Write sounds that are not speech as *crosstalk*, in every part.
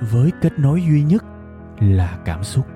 với kết nối duy nhất là cảm xúc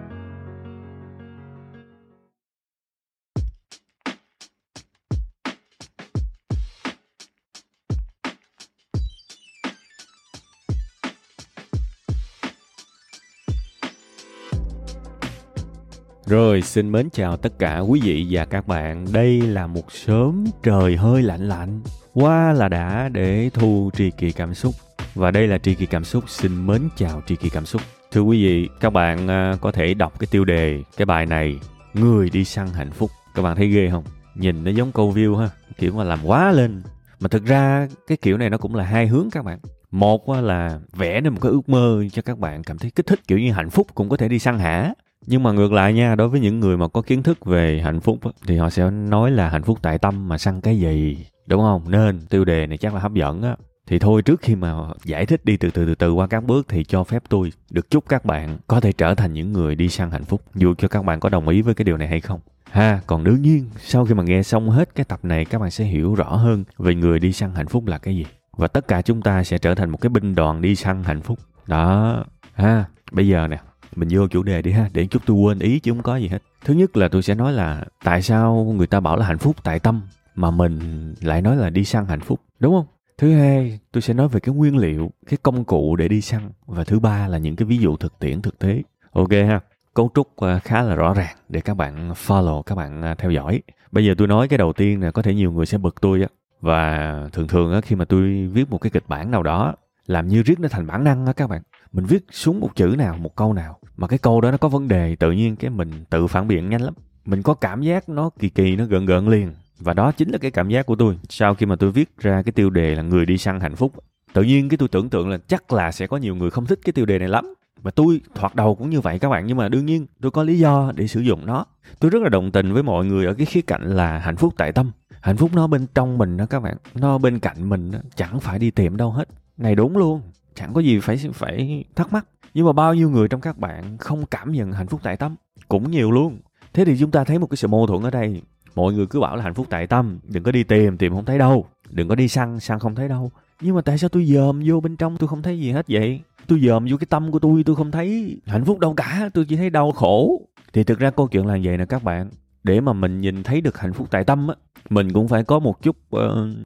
Rồi, xin mến chào tất cả quý vị và các bạn. Đây là một sớm trời hơi lạnh lạnh. Qua là đã để thu trì kỳ cảm xúc. Và đây là tri kỳ cảm xúc. Xin mến chào tri kỳ cảm xúc. Thưa quý vị, các bạn à, có thể đọc cái tiêu đề cái bài này Người đi săn hạnh phúc. Các bạn thấy ghê không? Nhìn nó giống câu view ha. Kiểu mà làm quá lên. Mà thực ra cái kiểu này nó cũng là hai hướng các bạn. Một là vẽ nên một cái ước mơ cho các bạn cảm thấy kích thích kiểu như hạnh phúc cũng có thể đi săn hả nhưng mà ngược lại nha đối với những người mà có kiến thức về hạnh phúc thì họ sẽ nói là hạnh phúc tại tâm mà săn cái gì đúng không nên tiêu đề này chắc là hấp dẫn á thì thôi, trước khi mà giải thích đi từ từ từ từ qua các bước thì cho phép tôi được chúc các bạn có thể trở thành những người đi săn hạnh phúc. Dù cho các bạn có đồng ý với cái điều này hay không. Ha, còn đương nhiên, sau khi mà nghe xong hết cái tập này, các bạn sẽ hiểu rõ hơn về người đi săn hạnh phúc là cái gì. Và tất cả chúng ta sẽ trở thành một cái binh đoàn đi săn hạnh phúc. Đó. Ha, bây giờ nè, mình vô chủ đề đi ha, để chút tôi quên ý chứ không có gì hết. Thứ nhất là tôi sẽ nói là tại sao người ta bảo là hạnh phúc tại tâm, mà mình lại nói là đi săn hạnh phúc. Đúng không? Thứ hai, tôi sẽ nói về cái nguyên liệu, cái công cụ để đi săn. Và thứ ba là những cái ví dụ thực tiễn thực tế. Ok ha. Cấu trúc à, khá là rõ ràng để các bạn follow, các bạn à, theo dõi. Bây giờ tôi nói cái đầu tiên là có thể nhiều người sẽ bực tôi á. Và thường thường á, khi mà tôi viết một cái kịch bản nào đó, làm như riết nó thành bản năng á các bạn. Mình viết xuống một chữ nào, một câu nào, mà cái câu đó nó có vấn đề, tự nhiên cái mình tự phản biện nhanh lắm. Mình có cảm giác nó kỳ kỳ, nó gợn gợn liền và đó chính là cái cảm giác của tôi sau khi mà tôi viết ra cái tiêu đề là người đi săn hạnh phúc. Tự nhiên cái tôi tưởng tượng là chắc là sẽ có nhiều người không thích cái tiêu đề này lắm. Và tôi thoạt đầu cũng như vậy các bạn nhưng mà đương nhiên tôi có lý do để sử dụng nó. Tôi rất là đồng tình với mọi người ở cái khía cạnh là hạnh phúc tại tâm. Hạnh phúc nó bên trong mình đó các bạn nó bên cạnh mình đó, chẳng phải đi tìm đâu hết. Này đúng luôn chẳng có gì phải phải thắc mắc. Nhưng mà bao nhiêu người trong các bạn không cảm nhận hạnh phúc tại tâm? Cũng nhiều luôn. Thế thì chúng ta thấy một cái sự mâu thuẫn ở đây mọi người cứ bảo là hạnh phúc tại tâm đừng có đi tìm tìm không thấy đâu. Đừng có đi săn săn không thấy đâu. Nhưng mà tại sao tôi dòm vô bên trong tôi không thấy gì hết vậy? Tôi dòm vô cái tâm của tôi tôi không thấy hạnh phúc đâu cả tôi chỉ thấy đau khổ. Thì thực ra câu chuyện là vậy nè các bạn. Để mà mình nhìn thấy được hạnh phúc tại tâm á mình cũng phải có một chút uh,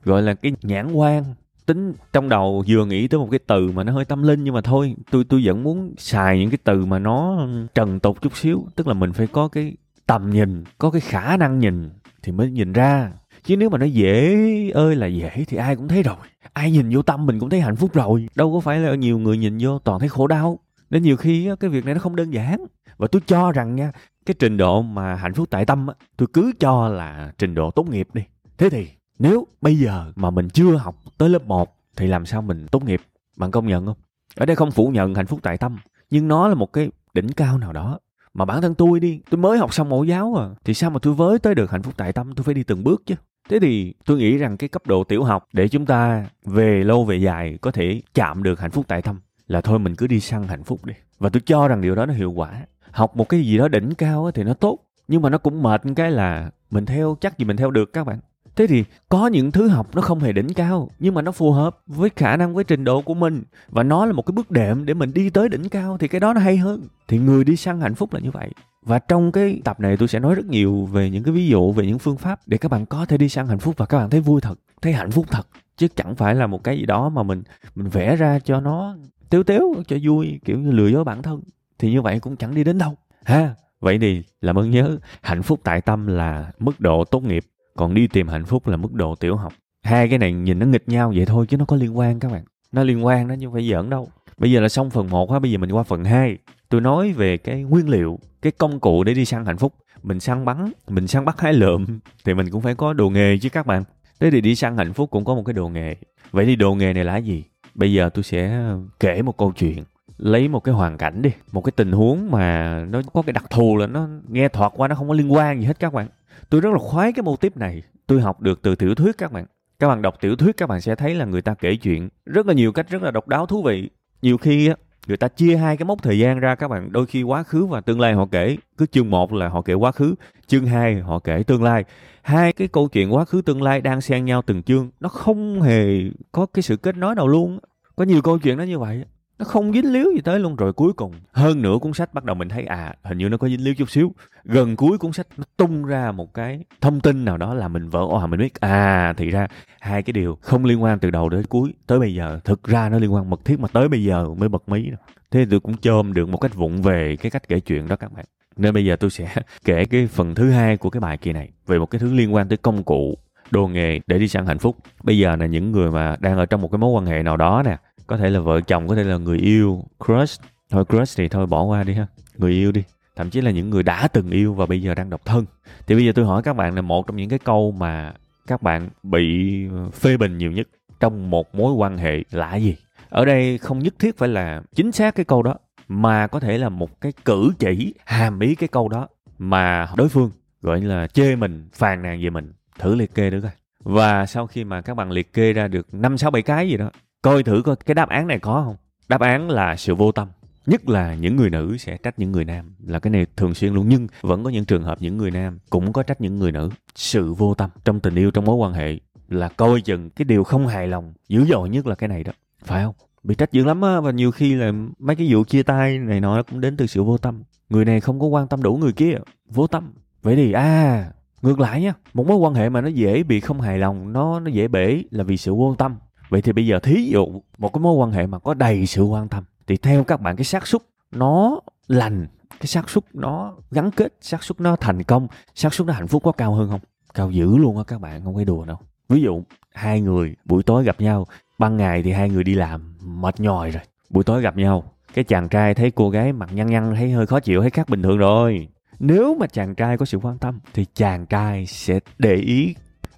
gọi là cái nhãn quan. Tính trong đầu vừa nghĩ tới một cái từ mà nó hơi tâm linh nhưng mà thôi tôi tôi vẫn muốn xài những cái từ mà nó trần tục chút xíu. Tức là mình phải có cái tầm nhìn có cái khả năng nhìn thì mới nhìn ra chứ nếu mà nó dễ ơi là dễ thì ai cũng thấy rồi ai nhìn vô tâm mình cũng thấy hạnh phúc rồi đâu có phải là nhiều người nhìn vô toàn thấy khổ đau nên nhiều khi cái việc này nó không đơn giản và tôi cho rằng nha cái trình độ mà hạnh phúc tại tâm tôi cứ cho là trình độ tốt nghiệp đi thế thì nếu bây giờ mà mình chưa học tới lớp 1 thì làm sao mình tốt nghiệp? Bạn công nhận không? Ở đây không phủ nhận hạnh phúc tại tâm, nhưng nó là một cái đỉnh cao nào đó. Mà bản thân tôi đi, tôi mới học xong mẫu giáo à, thì sao mà tôi với tới được hạnh phúc tại tâm, tôi phải đi từng bước chứ. Thế thì tôi nghĩ rằng cái cấp độ tiểu học để chúng ta về lâu về dài có thể chạm được hạnh phúc tại tâm là thôi mình cứ đi săn hạnh phúc đi. Và tôi cho rằng điều đó nó hiệu quả. Học một cái gì đó đỉnh cao thì nó tốt, nhưng mà nó cũng mệt cái là mình theo chắc gì mình theo được các bạn thế thì có những thứ học nó không hề đỉnh cao, nhưng mà nó phù hợp với khả năng, với trình độ của mình. Và nó là một cái bước đệm để mình đi tới đỉnh cao thì cái đó nó hay hơn. Thì người đi săn hạnh phúc là như vậy. Và trong cái tập này tôi sẽ nói rất nhiều về những cái ví dụ, về những phương pháp để các bạn có thể đi săn hạnh phúc và các bạn thấy vui thật, thấy hạnh phúc thật. Chứ chẳng phải là một cái gì đó mà mình mình vẽ ra cho nó tiếu tiếu cho vui, kiểu như lừa dối bản thân. Thì như vậy cũng chẳng đi đến đâu. Ha, vậy thì làm ơn nhớ, hạnh phúc tại tâm là mức độ tốt nghiệp còn đi tìm hạnh phúc là mức độ tiểu học. Hai cái này nhìn nó nghịch nhau vậy thôi chứ nó có liên quan các bạn. Nó liên quan đó, nhưng phải giỡn đâu. Bây giờ là xong phần 1 ha bây giờ mình qua phần 2 tôi nói về cái nguyên liệu, cái công cụ để đi săn hạnh phúc. Mình săn bắn, mình săn bắt hái lượm, thì mình cũng phải có đồ nghề chứ các bạn. Thế thì đi săn hạnh phúc cũng có một cái đồ nghề. Vậy thì đồ nghề này là gì? Bây giờ tôi sẽ kể một câu chuyện, lấy một cái hoàn cảnh đi, một cái tình huống mà nó có cái đặc thù là nó nghe thoạt qua nó không có liên quan gì hết các bạn tôi rất là khoái cái mô típ này. Tôi học được từ tiểu thuyết các bạn. Các bạn đọc tiểu thuyết các bạn sẽ thấy là người ta kể chuyện rất là nhiều cách, rất là độc đáo, thú vị. Nhiều khi á, người ta chia hai cái mốc thời gian ra các bạn. Đôi khi quá khứ và tương lai họ kể. Cứ chương một là họ kể quá khứ, chương 2 họ kể tương lai. Hai cái câu chuyện quá khứ, tương lai đang xen nhau từng chương. Nó không hề có cái sự kết nối nào luôn. Có nhiều câu chuyện nó như vậy nó không dính líu gì tới luôn. Rồi cuối cùng, hơn nửa cuốn sách bắt đầu mình thấy à hình như nó có dính líu chút xíu. Gần cuối cuốn sách nó tung ra một cái thông tin nào đó là mình vỡ òa mình biết à thì ra hai cái điều không liên quan từ đầu đến cuối, tới bây giờ. Thực ra nó liên quan mật thiết mà tới bây giờ mới bật mí thế tôi cũng chôm được một cách vụng về cái cách kể chuyện đó các bạn. Nên bây giờ tôi sẽ *laughs* kể cái phần thứ hai của cái bài kỳ này về một cái thứ liên quan tới công cụ, đồ nghề để đi săn hạnh phúc. Bây giờ là những người mà đang ở trong một cái mối quan hệ nào đó nè có thể là vợ chồng, có thể là người yêu. Crush. Thôi, crush thì thôi, bỏ qua đi ha. Người yêu đi. Thậm chí là những người đã từng yêu và bây giờ đang độc thân. Thì bây giờ tôi hỏi các bạn là một trong những cái câu mà các bạn bị ờ, phê bình nhiều nhất trong một mối quan hệ là gì? Ở đây không nhất thiết phải là chính xác cái câu đó, mà có thể là một cái cử chỉ hàm ý cái câu đó mà đối phương gọi là chê mình, phàn nàn về mình. Thử liệt kê được coi. Và sau khi mà các bạn liệt kê ra được năm, sáu, bảy cái gì đó coi thử coi cái đáp án này có không? Đáp án là sự vô tâm. Nhất là những người nữ sẽ trách những người nam. Là cái này thường xuyên luôn. Nhưng vẫn có những trường hợp những người nam cũng có trách những người nữ. Sự vô tâm trong tình yêu, trong mối quan hệ là coi chừng cái điều không hài lòng, dữ dội nhất là cái này đó. Phải không? Bị trách dữ lắm á, và nhiều khi là mấy cái vụ chia tay này nọ cũng đến từ sự vô tâm. Người này không có quan tâm đủ người kia. Vô tâm. Vậy thì à ngược lại nhá một mối quan hệ mà nó dễ bị không hài lòng, nó nó dễ bể là vì sự vô tâm vậy thì bây giờ thí dụ một cái mối quan hệ mà có đầy sự quan tâm, thì theo các bạn cái xác suất nó lành, cái xác suất nó gắn kết, xác suất nó thành công, xác suất nó hạnh phúc có cao hơn không? Cao dữ luôn á các bạn, không phải đùa đâu. Ví dụ, hai người buổi tối gặp nhau, ban ngày thì hai người đi làm, mệt nhòi rồi. Buổi tối gặp nhau, cái chàng trai thấy cô gái mặt nhăn nhăn, thấy hơi khó chịu, thấy khác bình thường rồi. Nếu mà chàng trai có sự quan tâm, thì chàng trai sẽ để ý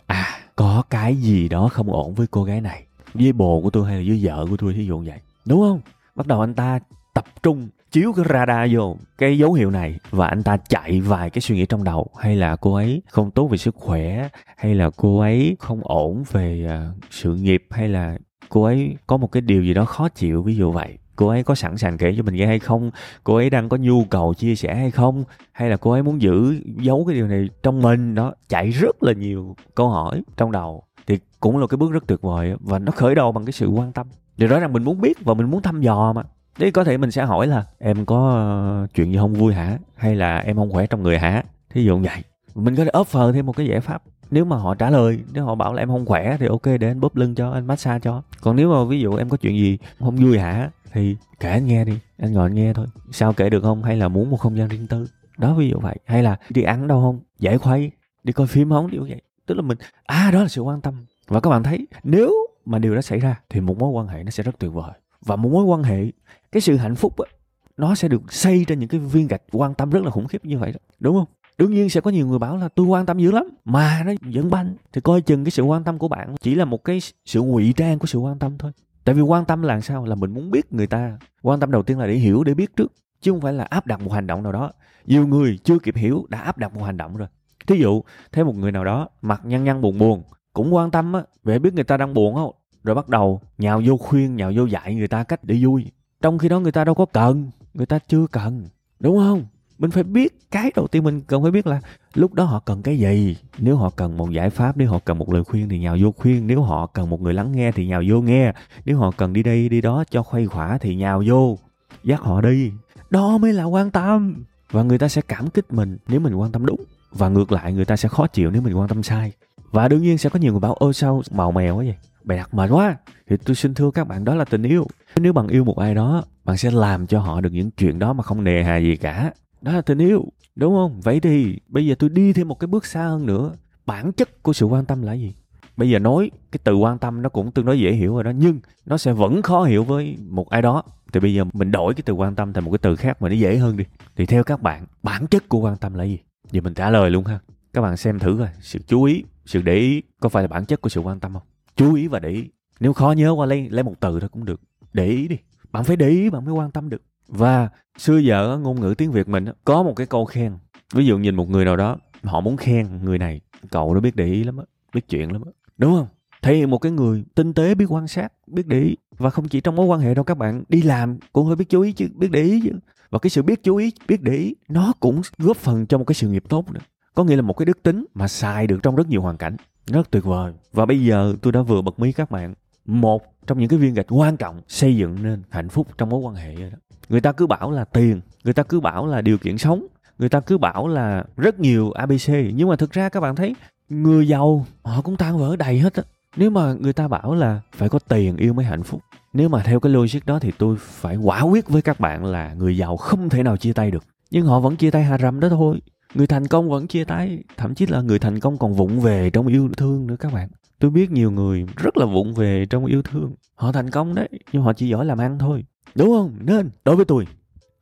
à có cái gì đó không ổn với cô gái này với bồ của tôi hay là với vợ của tôi thí dụ vậy. Đúng không? Bắt đầu anh ta tập trung chiếu cái radar vô cái dấu hiệu này và anh ta chạy vài cái suy nghĩ trong đầu. Hay là cô ấy không tốt về sức khỏe hay là cô ấy không ổn về uh, sự nghiệp hay là cô ấy có một cái điều gì đó khó chịu ví dụ vậy. Cô ấy có sẵn sàng kể cho mình nghe hay không? Cô ấy đang có nhu cầu chia sẻ hay không? Hay là cô ấy muốn giữ giấu cái điều này trong mình? Đó chạy rất là nhiều câu hỏi trong đầu cũng là cái bước rất tuyệt vời và nó khởi đầu bằng cái sự quan tâm điều đó rằng mình muốn biết và mình muốn thăm dò mà Thế có thể mình sẽ hỏi là em có ờ, chuyện gì không vui hả? Hay là em không khỏe trong người hả? Thí dụ vậy. Mình có thể offer thêm một cái giải pháp. Nếu mà họ trả lời, nếu họ bảo là em không khỏe thì ok để anh bóp lưng cho, anh massage cho. Còn nếu mà ví dụ em có chuyện gì không vui hả? Thì kể anh nghe đi, anh ngồi anh nghe thôi. Sao kể được không? Hay là muốn một không gian riêng tư? Đó ví dụ vậy. Hay là đi ăn đâu không? Giải khuây, đi coi phim không? kiểu vậy. Tức là mình, à đó là sự quan tâm. Và các bạn thấy, nếu mà điều đó xảy ra thì một mối quan hệ nó sẽ rất tuyệt vời. Và một mối quan hệ cái sự hạnh phúc á nó sẽ được xây trên những cái viên gạch quan tâm rất là khủng khiếp như vậy đó. Đúng không? Đương nhiên sẽ có nhiều người bảo là tôi quan tâm dữ lắm mà nó vẫn banh. Thì coi chừng cái sự quan tâm của bạn chỉ là một cái sự ngụy trang của sự quan tâm thôi. Tại vì quan tâm là sao? Là mình muốn biết người ta. Quan tâm đầu tiên là để hiểu để biết trước. Chứ không phải là áp đặt một hành động nào đó. Nhiều người chưa kịp hiểu đã áp đặt một hành động rồi. Thí dụ thấy một người nào đó mặt nhăn nhăn buồn buồn cũng quan tâm á, về biết người ta đang buồn không? Rồi bắt đầu nhào vô khuyên, nhào vô dạy người ta cách để vui. Trong khi đó người ta đâu có cần, người ta chưa cần, đúng không? Mình phải biết, cái đầu tiên mình cần phải biết là lúc đó họ cần cái gì. Nếu họ cần một giải pháp, nếu họ cần một lời khuyên thì nhào vô khuyên. Nếu họ cần một người lắng nghe thì nhào vô nghe. Nếu họ cần đi đây, đi đó cho khuây khỏa thì nhào vô, dắt họ đi. Đó mới là quan tâm. Và người ta sẽ cảm kích mình nếu mình quan tâm đúng. Và ngược lại, người ta sẽ khó chịu nếu mình quan tâm sai và đương nhiên sẽ có nhiều người bảo, ôi sao màu mèo quá vậy? Bày đặt mệt quá. Thì tôi xin thưa các bạn, đó là tình yêu. Nếu bạn yêu một ai đó, bạn sẽ làm cho họ được những chuyện đó mà không nề hà gì cả. Đó là tình yêu, đúng không? Vậy thì bây giờ tôi đi thêm một cái bước xa hơn nữa. Bản chất của sự quan tâm là gì? Bây giờ nói cái từ quan tâm nó cũng tương đối dễ hiểu rồi đó, nhưng nó sẽ vẫn khó hiểu với một ai đó. Thì bây giờ mình đổi cái từ quan tâm thành một cái từ khác mà nó dễ hơn đi. Thì theo các bạn, bản chất của quan tâm là gì? Giờ mình trả lời luôn ha. Các bạn xem thử coi, sự chú ý sự để ý có phải là bản chất của sự quan tâm không? Chú ý và để ý. Nếu khó nhớ qua lấy lấy một từ thôi cũng được. Để ý đi. Bạn phải để ý, bạn mới quan tâm được. Và xưa giờ ngôn ngữ tiếng việt mình có một cái câu khen. Ví dụ nhìn một người nào đó, họ muốn khen người này, cậu nó biết để ý lắm á, biết chuyện lắm á. Đúng không? Thể hiện một cái người tinh tế biết quan sát, biết để ý. Và không chỉ trong mối quan hệ đâu, các bạn đi làm cũng phải biết chú ý chứ, biết để ý chứ. Và cái sự biết chú ý, biết để ý, nó cũng góp phần cho một cái sự nghiệp tốt nữa có nghĩa là một cái đức tính mà xài được trong rất nhiều hoàn cảnh. Rất tuyệt vời. Và bây giờ tôi đã vừa bật mí các bạn, một trong những cái viên gạch quan trọng xây dựng nên hạnh phúc trong mối quan hệ đó. Người ta cứ bảo là tiền, người ta cứ bảo là điều kiện sống, người ta cứ bảo là rất nhiều abc nhưng mà thực ra các bạn thấy, người giàu họ cũng tan vỡ đầy hết á. Nếu mà người ta bảo là phải có tiền yêu mới hạnh phúc, nếu mà theo cái logic đó thì tôi phải quả quyết với các bạn là người giàu không thể nào chia tay được. Nhưng họ vẫn chia tay hà rầm đó thôi người thành công vẫn chia tay, thậm chí là người thành công còn vụng về trong yêu thương nữa các bạn. Tôi biết nhiều người rất là vụng về trong yêu thương. Họ thành công đấy, nhưng họ chỉ giỏi làm ăn thôi. Đúng không? Nên, đối với tôi,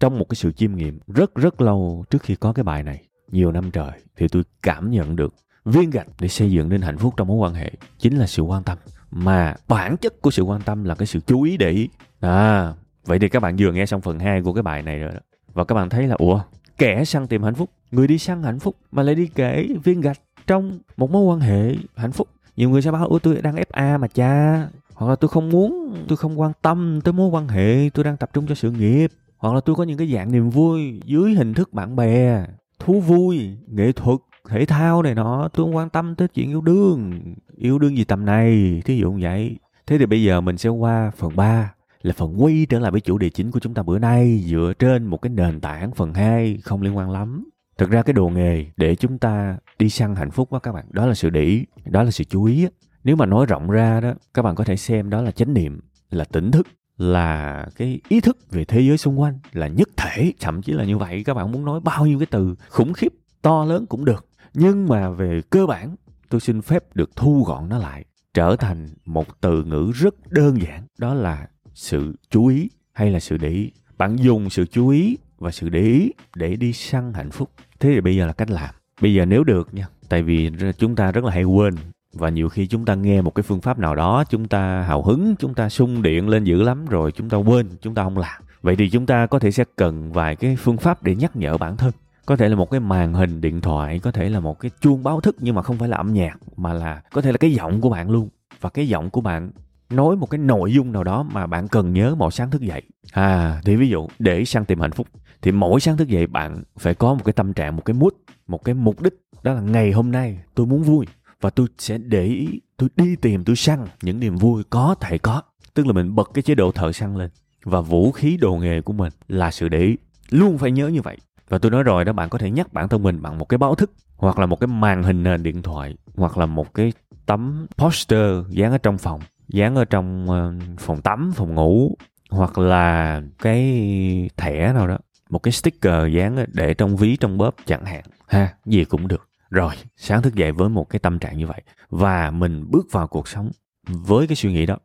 trong một cái sự chiêm nghiệm rất rất lâu trước khi có cái bài này, nhiều năm trời, thì tôi cảm nhận được viên gạch để xây dựng nên hạnh phúc trong mối quan hệ chính là sự quan tâm. Mà bản chất của sự quan tâm là cái sự chú ý để ý. À vậy thì các bạn vừa nghe xong phần 2 của cái bài này rồi đó. Và các bạn thấy là, ủa kẻ săn tìm hạnh phúc. Người đi săn hạnh phúc mà lại đi kể viên gạch trong một mối quan hệ hạnh phúc. Nhiều người sẽ bảo, ủa, tôi đang fa mà cha. Hoặc là, tôi không muốn, tôi không quan tâm tới mối quan hệ, tôi đang tập trung cho sự nghiệp. Hoặc là, tôi có những cái dạng niềm vui dưới hình thức bạn bè, thú vui, nghệ thuật, thể thao này nọ, tôi không quan tâm tới chuyện yêu đương. Yêu đương gì tầm này? Thí dụ như vậy. Thế thì bây giờ mình sẽ qua phần 3 là phần quay trở lại với chủ đề chính của chúng ta bữa nay, dựa trên một cái nền tảng phần 2 không liên quan lắm. Thực ra cái đồ nghề để chúng ta đi săn hạnh phúc quá các bạn, đó là sự để ý, đó là sự chú ý nếu mà nói rộng ra đó, các bạn có thể xem đó là chánh niệm, là tỉnh thức, là cái ý thức về thế giới xung quanh, là nhất thể. Thậm chí là như vậy, các bạn muốn nói bao nhiêu cái từ khủng khiếp, to lớn cũng được. Nhưng mà về cơ bản, tôi xin phép được thu gọn nó lại, trở thành một từ ngữ rất đơn giản, đó là sự chú ý hay là sự để ý? Bạn dùng sự chú ý và sự để ý để đi săn hạnh phúc. Thế thì bây giờ là cách làm. Bây giờ nếu được nha, tại vì chúng ta rất là hay quên và nhiều khi chúng ta nghe một cái phương pháp nào đó, chúng ta hào hứng, chúng ta sung điện lên dữ lắm rồi chúng ta quên, chúng ta không làm. Vậy thì chúng ta có thể sẽ cần vài cái phương pháp để nhắc nhở bản thân. Có thể là một cái màn hình điện thoại, có thể là một cái chuông báo thức nhưng mà không phải là âm nhạc, mà là có thể là cái giọng của bạn luôn. Và cái giọng của bạn nói một cái nội dung nào đó mà bạn cần nhớ mỗi sáng thức dậy. À thì ví dụ, để sang tìm hạnh phúc. Thì mỗi sáng thức dậy bạn phải có một cái tâm trạng, một cái mood, một cái mục đích. Đó là ngày hôm nay tôi muốn vui và tôi sẽ để ý, tôi đi tìm, tôi săn những niềm vui có thể có. Tức là mình bật cái chế độ thợ săn lên và vũ khí đồ nghề của mình là sự để ý. Luôn phải nhớ như vậy. Và tôi nói rồi đó, bạn có thể nhắc bản thân mình bằng một cái báo thức hoặc là một cái màn hình nền điện thoại hoặc là một cái tấm poster dán ở trong phòng dán ở trong ờ, phòng tắm phòng ngủ hoặc là cái thẻ nào đó một cái sticker dán để trong ví trong bóp chẳng hạn. Ha. Gì cũng được. Rồi sáng thức dậy với một cái tâm trạng như vậy và mình bước vào cuộc sống với cái suy nghĩ đó.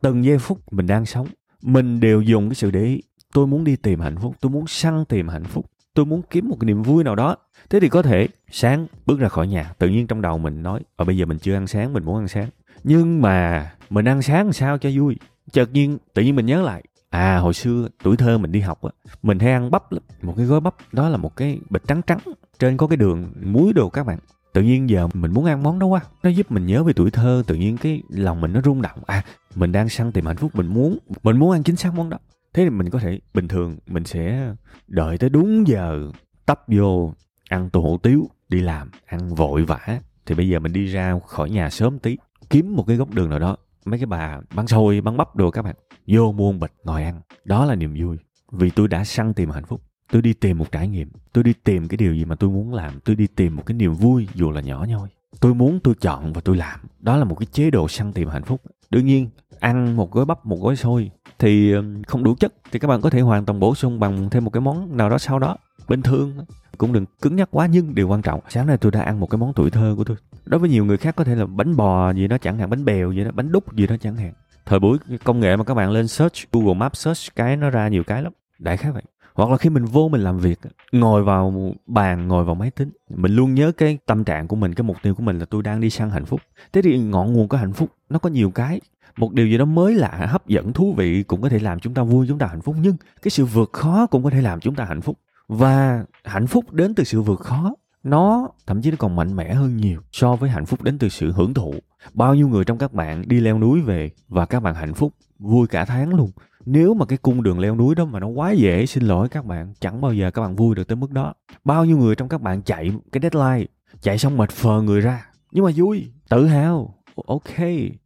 Từng giây phút mình đang sống mình đều dùng cái sự để ý tôi muốn đi tìm hạnh phúc tôi muốn săn tìm hạnh phúc tôi muốn kiếm một cái niềm vui nào đó. Thế thì có thể sáng bước ra khỏi nhà tự nhiên trong đầu mình nói ở ờ, bây giờ mình chưa ăn sáng mình muốn ăn sáng nhưng mà mình ăn sáng sao cho vui? Chợt nhiên tự nhiên mình nhớ lại à hồi xưa tuổi thơ mình đi học á, mình hay ăn bắp lắm. Một cái gói bắp, đó là một cái bịch trắng trắng, trên có cái đường muối đồ các bạn. Tự nhiên giờ mình muốn ăn món đó quá, nó giúp mình nhớ về tuổi thơ, tự nhiên cái lòng mình nó rung động. À mình đang săn tìm hạnh phúc, mình muốn mình muốn ăn chính xác món đó. Thế thì mình có thể, bình thường mình sẽ đợi tới đúng giờ tấp vô, ăn tô hủ tiếu, đi làm, ăn vội vã. Thì bây giờ mình đi ra khỏi nhà sớm tí kiếm một cái góc đường nào đó, mấy cái bà bán xôi, bán bắp đồ các bạn, vô muôn bịch ngồi ăn. Đó là niềm vui, vì tôi đã săn tìm hạnh phúc. Tôi đi tìm một trải nghiệm, tôi đi tìm cái điều gì mà tôi muốn làm, tôi đi tìm một cái niềm vui dù là nhỏ nhoi. Tôi muốn tôi chọn và tôi làm, đó là một cái chế độ săn tìm hạnh phúc. Đương nhiên, ăn một gói bắp, một gói xôi thì không đủ chất, thì các bạn có thể hoàn toàn bổ sung bằng thêm một cái món nào đó sau đó. Bình thường, cũng đừng cứng nhắc quá nhưng điều quan trọng, sáng nay tôi đã ăn một cái món tuổi thơ của tôi đối với nhiều người khác có thể là bánh bò gì đó chẳng hạn, bánh bèo gì đó, bánh đúc gì đó chẳng hạn. Thời buổi công nghệ mà các bạn lên search, google maps search, cái nó ra nhiều cái lắm. Đại khái vậy. Hoặc là khi mình vô mình làm việc, ngồi vào bàn, ngồi vào máy tính, mình luôn nhớ cái tâm trạng của mình, cái mục tiêu của mình là tôi đang đi săn hạnh phúc. Thế thì ngọn nguồn của hạnh phúc nó có nhiều cái. Một điều gì đó mới lạ, hấp dẫn, thú vị cũng có thể làm chúng ta vui, chúng ta hạnh phúc. Nhưng cái sự vượt khó cũng có thể làm chúng ta hạnh phúc. Và hạnh phúc đến từ sự vượt khó nó thậm chí nó còn mạnh mẽ hơn nhiều so với hạnh phúc đến từ sự hưởng thụ. Bao nhiêu người trong các bạn đi leo núi về và các bạn hạnh phúc, vui cả tháng luôn. Nếu mà cái cung đường leo núi đó mà nó quá dễ, xin lỗi các bạn, chẳng bao giờ các bạn vui được tới mức đó. Bao nhiêu người trong các bạn chạy cái deadline, chạy xong mệt phờ người ra. Nhưng mà vui, tự hào. Ok,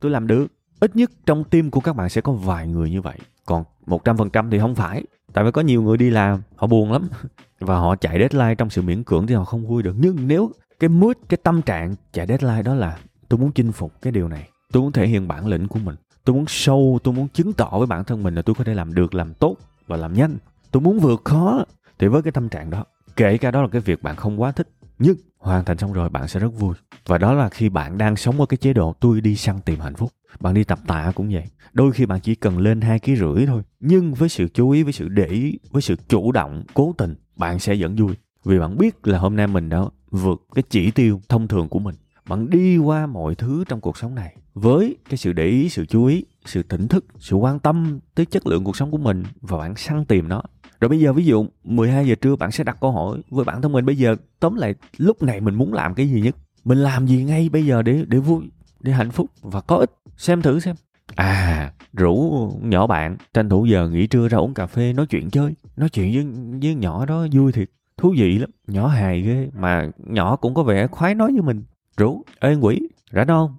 tôi làm được. Ít nhất trong tim của các bạn sẽ có vài người như vậy. Còn một trăm phần trăm thì không phải tại vì có nhiều người đi làm, họ buồn lắm. Và họ chạy deadline trong sự miễn cưỡng thì họ không vui được. Nhưng nếu cái mood, cái tâm trạng chạy deadline đó là tôi muốn chinh phục cái điều này, tôi muốn thể hiện bản lĩnh của mình, tôi muốn show, tôi muốn chứng tỏ với bản thân mình là tôi có thể làm được, làm tốt và làm nhanh. Tôi muốn vượt khó. Thì với cái tâm trạng đó, kể cả đó là cái việc bạn không quá thích, nhưng hoàn thành xong rồi bạn sẽ rất vui. Và đó là khi bạn đang sống ở cái chế độ tôi đi săn tìm hạnh phúc bạn đi tập tạ cũng vậy. Đôi khi bạn chỉ cần lên hai ký rưỡi thôi. Nhưng với sự chú ý, với sự để ý, với sự chủ động, cố tình, bạn sẽ vẫn vui. Vì bạn biết là hôm nay mình đã vượt cái chỉ tiêu thông thường của mình. Bạn đi qua mọi thứ trong cuộc sống này với cái sự để ý, sự chú ý, sự tỉnh thức, sự quan tâm tới chất lượng cuộc sống của mình và bạn săn tìm nó. Rồi bây giờ ví dụ 12 giờ trưa bạn sẽ đặt câu hỏi với bản thân mình, bây giờ, tóm lại lúc này mình muốn làm cái gì nhất? Mình làm gì ngay bây giờ để để vui, để hạnh phúc và có ích? Xem thử xem. À rủ nhỏ bạn, tranh thủ giờ nghỉ trưa ra uống cà phê, nói chuyện chơi. Nói chuyện với với nhỏ đó vui thiệt. Thú vị lắm. Nhỏ hài ghê, mà nhỏ cũng có vẻ khoái nói với mình. Rủ, ê quỷ, rảnh không?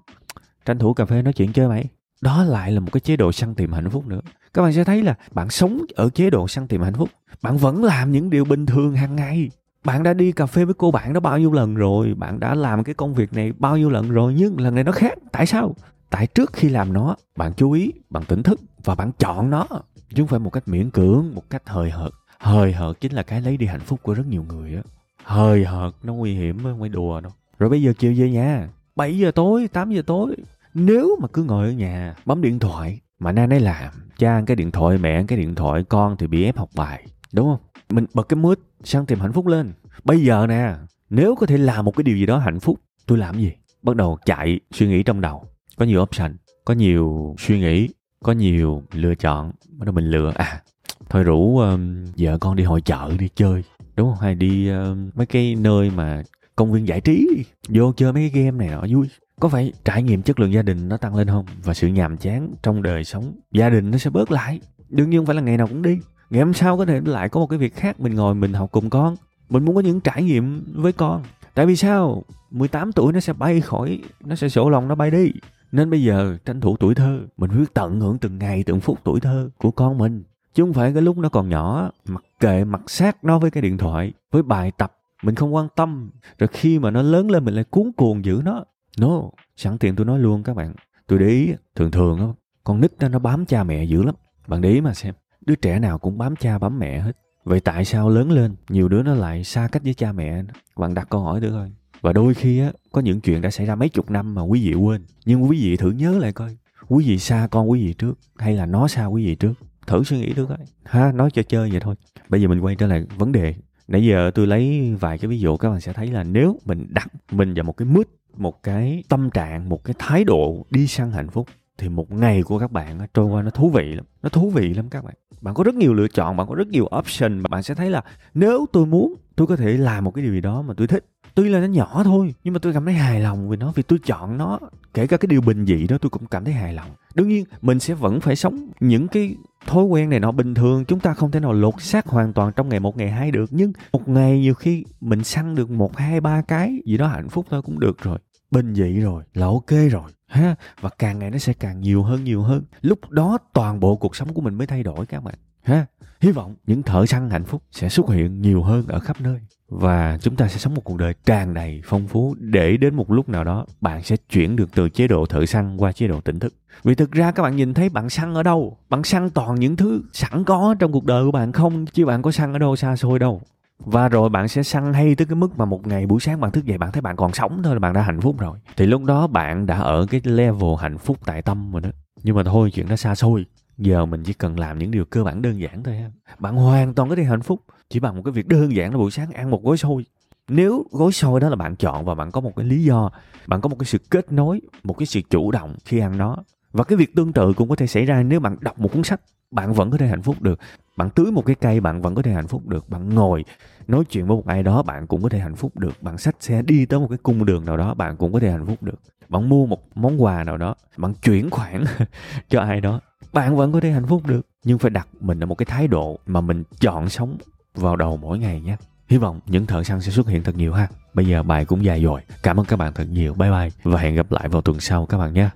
Tranh thủ cà phê nói chuyện chơi mày. Đó lại là một cái chế độ săn tìm hạnh phúc nữa. Các bạn sẽ thấy là bạn sống ở chế độ săn tìm hạnh phúc. Bạn vẫn làm những điều bình thường hàng ngày. Bạn đã đi cà phê với cô bạn đó bao nhiêu lần rồi? Bạn đã làm cái công việc này bao nhiêu lần rồi? Nhưng lần này nó khác. Tại sao? Tại trước khi làm nó, bạn chú ý, bạn tỉnh thức và bạn chọn nó. Chứ không phải một cách miễn cưỡng, một cách hời hợt. Hời hợt chính là cái lấy đi hạnh phúc của rất nhiều người á. Hời hợt, nó nguy hiểm không phải đùa đâu. Rồi bây giờ chiều về nhà 7 giờ tối 8 giờ tối, nếu mà cứ ngồi ở nhà, bấm điện thoại, mà na nấy làm, cha ăn cái điện thoại, mẹ ăn cái điện thoại, con thì bị ép học bài, đúng không? Mình bật cái mood sang tìm hạnh phúc lên. Bây giờ nè, nếu có thể làm một cái điều gì đó hạnh phúc, tôi làm gì? Bắt đầu chạy, suy nghĩ trong đầu có nhiều option có nhiều suy nghĩ có nhiều lựa chọn. Bắt đầu mình lựa à thôi rủ um, vợ con đi hội chợ đi chơi đúng không? Hay đi um, mấy cái nơi mà công viên giải trí vô chơi mấy cái game này nọ vui. Có phải trải nghiệm chất lượng gia đình nó tăng lên không? Và sự nhàm chán trong đời sống gia đình nó sẽ bớt lại. Đương nhiên không phải là ngày nào cũng đi. Ngày hôm sau có thể lại có một cái việc khác mình ngồi mình học cùng con. Mình muốn có những trải nghiệm với con. Tại vì sao? 18 tuổi nó sẽ bay khỏi nó sẽ sổ lòng nó bay đi nên bây giờ tranh thủ tuổi thơ. Mình biết tận hưởng từng ngày, từng phút tuổi thơ của con mình. Chứ không phải cái lúc nó còn nhỏ, mặc kệ, mặc sát nó với cái điện thoại, với bài tập. Mình không quan tâm. Rồi khi mà nó lớn lên, mình lại cuốn cuồng giữ nó. No, sẵn tiện tôi nói luôn các bạn. Tôi để ý, thường thường á, con nít đó nó bám cha mẹ dữ lắm. Bạn để ý mà xem, đứa trẻ nào cũng bám cha, bám mẹ hết. Vậy tại sao lớn lên, nhiều đứa nó lại xa cách với cha mẹ? Bạn đặt câu hỏi được thôi và đôi khi á, có những chuyện đã xảy ra mấy chục năm mà quý vị quên. Nhưng quý vị thử nhớ lại coi, quý vị xa con quý vị trước hay là nó xa quý vị trước? Thử suy nghĩ trước coi. Ha, nói chơi chơi vậy thôi. Bây giờ mình quay trở lại vấn đề. Nãy giờ tôi lấy vài cái ví dụ các bạn sẽ thấy là nếu mình đặt mình vào một cái mức một cái tâm trạng, một cái thái độ đi săn hạnh phúc, thì một ngày của các bạn trôi qua nó thú vị lắm. Nó thú vị lắm các bạn. Bạn có rất nhiều lựa chọn, bạn có rất nhiều option mà bạn sẽ thấy là nếu tôi muốn, tôi có thể làm một cái điều gì đó mà tôi thích tuy là nó nhỏ thôi, nhưng mà tôi cảm thấy hài lòng vì nó, vì tôi chọn nó. Kể cả cái điều bình dị đó, tôi cũng cảm thấy hài lòng. Đương nhiên, mình sẽ vẫn phải sống những cái thói quen này nó bình thường. Chúng ta không thể nào lột xác hoàn toàn trong ngày một, ngày hai được. Nhưng một ngày nhiều khi mình săn được một, hai, ba cái gì đó hạnh phúc thôi cũng được rồi. Bình dị rồi, là ok rồi, ha? Và càng ngày nó sẽ càng nhiều hơn nhiều hơn. Lúc đó toàn bộ cuộc sống của mình mới thay đổi các bạn ha, hy vọng những thợ săn hạnh phúc sẽ xuất hiện nhiều hơn ở khắp nơi. Và chúng ta sẽ sống một cuộc đời tràn đầy phong phú để đến một lúc nào đó bạn sẽ chuyển được từ chế độ thợ săn qua chế độ tỉnh thức. Vì thực ra các bạn nhìn thấy bạn săn ở đâu? Bạn săn toàn những thứ sẵn có trong cuộc đời của bạn không? Chứ bạn có săn ở đâu xa xôi đâu. Và rồi bạn sẽ săn hay tới cái mức mà một ngày buổi sáng bạn thức dậy bạn thấy bạn còn sống thôi là bạn đã hạnh phúc rồi. Thì lúc đó bạn đã ở cái level hạnh phúc tại tâm rồi đó. Nhưng mà thôi, chuyện đó xa xôi giờ mình chỉ cần làm những điều cơ bản đơn giản thôi ha. Bạn hoàn toàn có thể hạnh phúc chỉ bằng một cái việc đơn giản là buổi sáng ăn một gói xôi. Nếu gói xôi đó là bạn chọn và bạn có một cái lý do, bạn có một cái sự kết nối, một cái sự chủ động khi ăn nó. Và cái việc tương tự cũng có thể xảy ra nếu bạn đọc một cuốn sách, bạn vẫn có thể hạnh phúc được. Bạn tưới một cái cây, bạn vẫn có thể hạnh phúc được. Bạn ngồi, nói chuyện với một ai đó, bạn cũng có thể hạnh phúc được. Bạn xách xe đi tới một cái cung đường nào đó, bạn cũng có thể hạnh phúc được. Bạn mua một món quà nào đó, bạn chuyển khoản *laughs* cho ai đó bạn vẫn có thể hạnh phúc được. Nhưng phải đặt mình ở một cái thái độ mà mình chọn sống vào đầu mỗi ngày nhé. Hy vọng những thợ săn sẽ xuất hiện thật nhiều ha. Bây giờ bài cũng dài rồi. Cảm ơn các bạn thật nhiều. Bye bye và hẹn gặp lại vào tuần sau các bạn nhé.